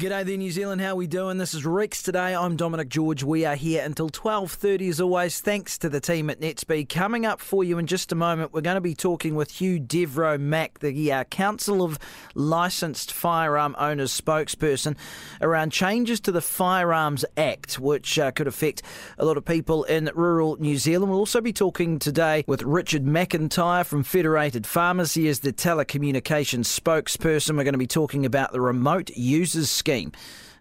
G'day there, New Zealand. How we doing? This is Rex today. I'm Dominic George. We are here until 12:30 as always. Thanks to the team at NetSpeed. Coming up for you in just a moment, we're going to be talking with Hugh Devereux Mack, the uh, Council of Licensed Firearm Owners spokesperson, around changes to the Firearms Act, which uh, could affect a lot of people in rural New Zealand. We'll also be talking today with Richard McIntyre from Federated Farmers. He is the telecommunications spokesperson. We're going to be talking about the remote users scheme.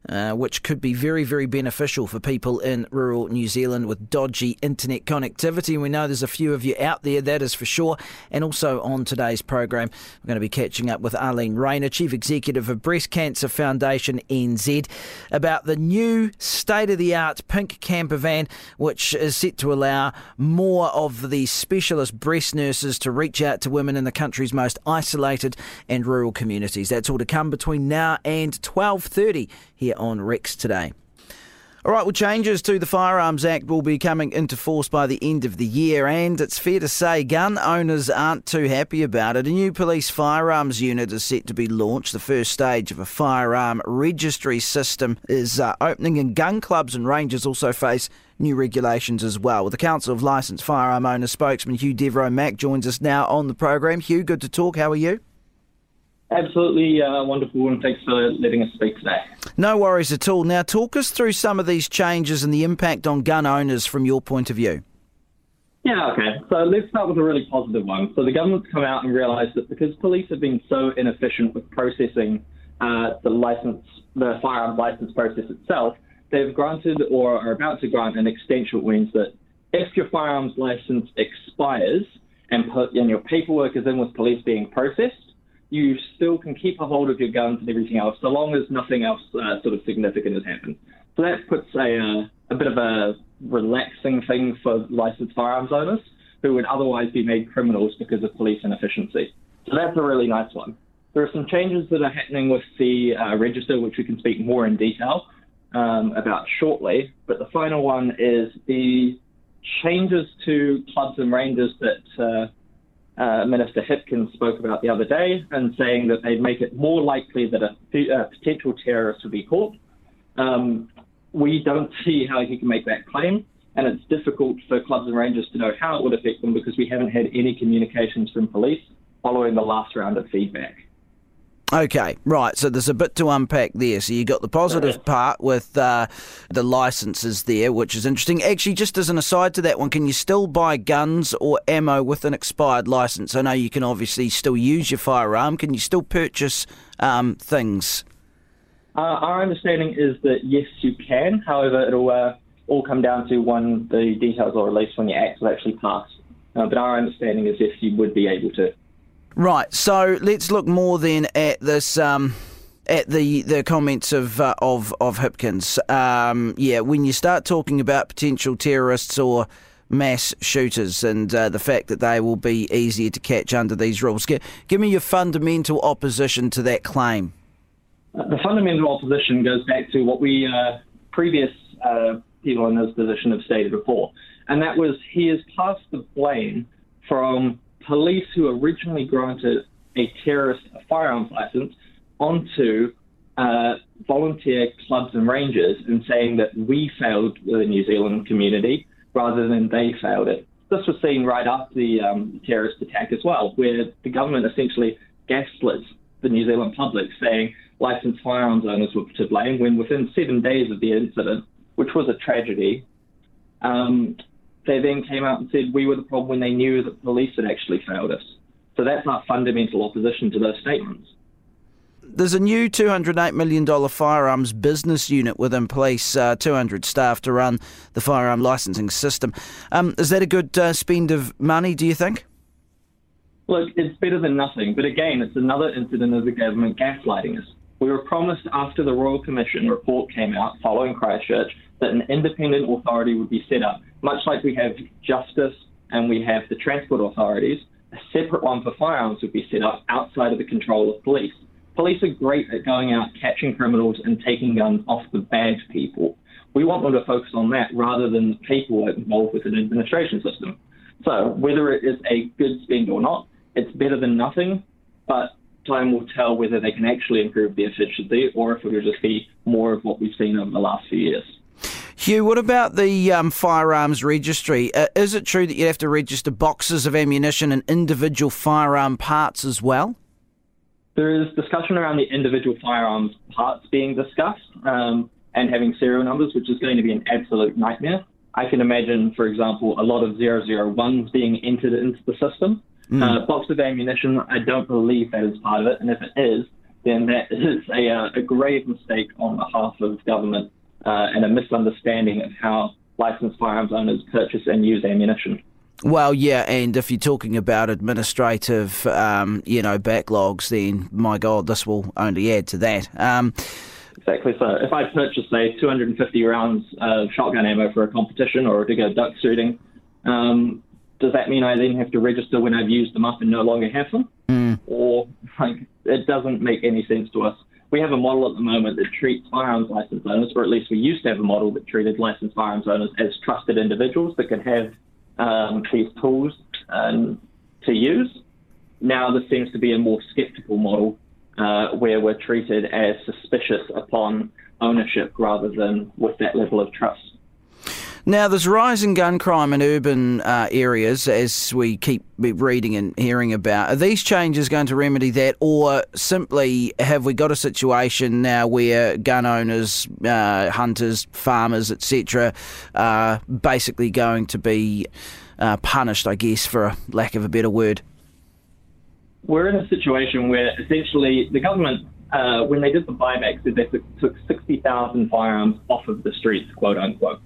Uh, which could be very, very beneficial for people in rural New Zealand with dodgy internet connectivity. We know there's a few of you out there, that is for sure. And also on today's program, we're going to be catching up with Ah-Leen Rayner, Chief Executive of Breast Cancer Foundation NZ, about the new state of the art pink camper van, which is set to allow more of the specialist breast nurses to reach out to women in the country's most isolated and rural communities. That's all to come between now and 12:30 here on Rex today. All right, well, changes to the Firearms Act will be coming into force by the end of the year, and it's fair to say gun owners aren't too happy about it. A new police firearms unit is set to be launched. The first stage of a firearm registry system is uh, opening, and gun clubs and ranges also face new regulations as well. With the Council of Licensed Firearm Owners spokesman Hugh Devereux Mack joins us now on the program. Hugh, good to talk. How are you? Absolutely uh, wonderful, and thanks for letting us speak today. No worries at all. Now, talk us through some of these changes and the impact on gun owners from your point of view. Yeah, okay. So let's start with a really positive one. So the government's come out and realised that because police have been so inefficient with processing uh, the license, the firearms license process itself, they've granted or are about to grant an extension, which means that if your firearms license expires and, put, and your paperwork is in with police being processed, you still can keep a hold of your guns and everything else, so long as nothing else uh, sort of significant has happened. So that puts a, uh, a bit of a relaxing thing for licensed firearms owners who would otherwise be made criminals because of police inefficiency. So that's a really nice one. There are some changes that are happening with the uh, register, which we can speak more in detail um, about shortly. But the final one is the changes to clubs and ranges that uh, uh, Minister Hipkins spoke about the other day and saying that they'd make it more likely that a, a potential terrorist would be caught. Um, we don't see how he can make that claim, and it's difficult for clubs and rangers to know how it would affect them because we haven't had any communications from police following the last round of feedback. Okay, right. So there's a bit to unpack there. So you got the positive part with uh, the licenses there, which is interesting. Actually, just as an aside to that one, can you still buy guns or ammo with an expired license? I know you can obviously still use your firearm. Can you still purchase um, things? Uh, our understanding is that yes, you can. However, it'll uh, all come down to when the details are released when the act will actually pass. Uh, but our understanding is yes, you would be able to. Right. So let's look more then at this. Um, at the, the comments of uh, of of Hipkins, um, yeah, when you start talking about potential terrorists or mass shooters and uh, the fact that they will be easier to catch under these rules, give, give me your fundamental opposition to that claim. The fundamental opposition goes back to what we uh, previous uh, people in this position have stated before, and that was he has passed the blame from police who originally granted a terrorist a firearms license onto uh, volunteer clubs and rangers and saying that we failed the New Zealand community rather than they failed it. This was seen right after the um, terrorist attack as well, where the government essentially gaslit the New Zealand public, saying licensed firearms owners were to blame, when within seven days of the incident, which was a tragedy, um, they then came out and said we were the problem when they knew that police had actually failed us. So that's our fundamental opposition to those statements. There's a new $208 million firearms business unit within police, uh, 200 staff to run the firearm licensing system. Um, is that a good uh, spend of money, do you think? Look, it's better than nothing, but again, it's another incident of the government gaslighting us. We were promised after the Royal Commission report came out following Christchurch that an independent authority would be set up, much like we have justice and we have the transport authorities. A separate one for firearms would be set up outside of the control of police. Police are great at going out, catching criminals, and taking guns off the bad people. We want them to focus on that rather than the paperwork involved with an administration system. So, whether it is a good spend or not, it's better than nothing, but time will tell whether they can actually improve the efficiency or if it will just be more of what we've seen over the last few years. Hugh, what about the um, firearms registry? Uh, is it true that you have to register boxes of ammunition and individual firearm parts as well? There is discussion around the individual firearms parts being discussed um, and having serial numbers, which is going to be an absolute nightmare. I can imagine, for example, a lot of 001s being entered into the system. Mm. Uh, box of ammunition, I don't believe that is part of it, and if it is, then that is a, uh, a grave mistake on behalf of government uh, and a misunderstanding of how licensed firearms owners purchase and use ammunition. Well, yeah, and if you're talking about administrative, um, you know, backlogs, then my God, this will only add to that. Um, exactly. So, if I purchase, say, 250 rounds of shotgun ammo for a competition or to go duck shooting, um, does that mean I then have to register when I've used them up and no longer have them? Mm. Or like it doesn't make any sense to us. We have a model at the moment that treats firearms license owners, or at least we used to have a model that treated licensed firearms owners as trusted individuals that could have um, these tools um, to use. Now this seems to be a more skeptical model uh, where we're treated as suspicious upon ownership rather than with that level of trust. Now, there's rising gun crime in urban uh, areas, as we keep reading and hearing about. Are these changes going to remedy that, or simply have we got a situation now where gun owners, uh, hunters, farmers, etc., are basically going to be uh, punished, I guess, for a lack of a better word? We're in a situation where essentially the government uh, when they did the buyback, said they took 60,000 firearms off of the streets, quote unquote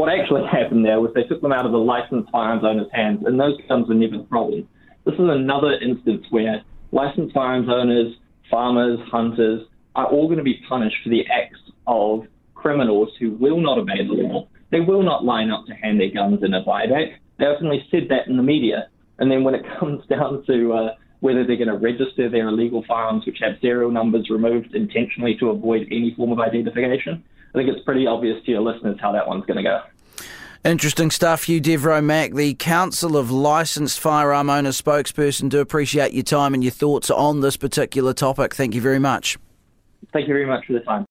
what actually happened there was they took them out of the licensed firearms owners' hands, and those guns were never the problem. This is another instance where licensed firearms owners, farmers, hunters are all going to be punished for the acts of criminals who will not obey the law. They will not line up to hand their guns in a buyback. They openly said that in the media. And then when it comes down to uh, whether they're going to register their illegal firearms, which have serial numbers removed intentionally to avoid any form of identification, I think it's pretty obvious to your listeners how that one's going to go. Interesting stuff, Hugh Devereux Mack, the Council of Licensed Firearm Owners spokesperson. Do appreciate your time and your thoughts on this particular topic. Thank you very much. Thank you very much for the time.